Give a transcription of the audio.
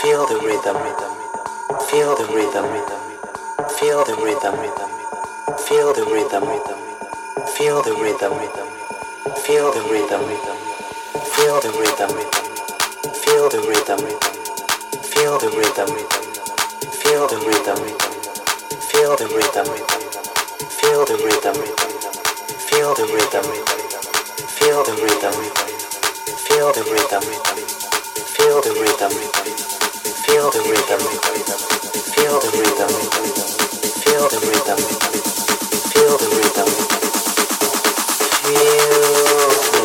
Feel the rhythm. Feel the rhythm. Feel the rhythm. Feel the rhythm. Feel the rhythm. Feel the rhythm. Feel the rhythm. Feel the rhythm. Feel the rhythm. Feel the rhythm. Feel the rhythm. Feel the rhythm. Feel the rhythm. Feel the rhythm. Feel the rhythm. Feel the rhythm. Feel the rhythm. Feel the rhythm. Feel the rhythm. Feel the rhythm. Feel.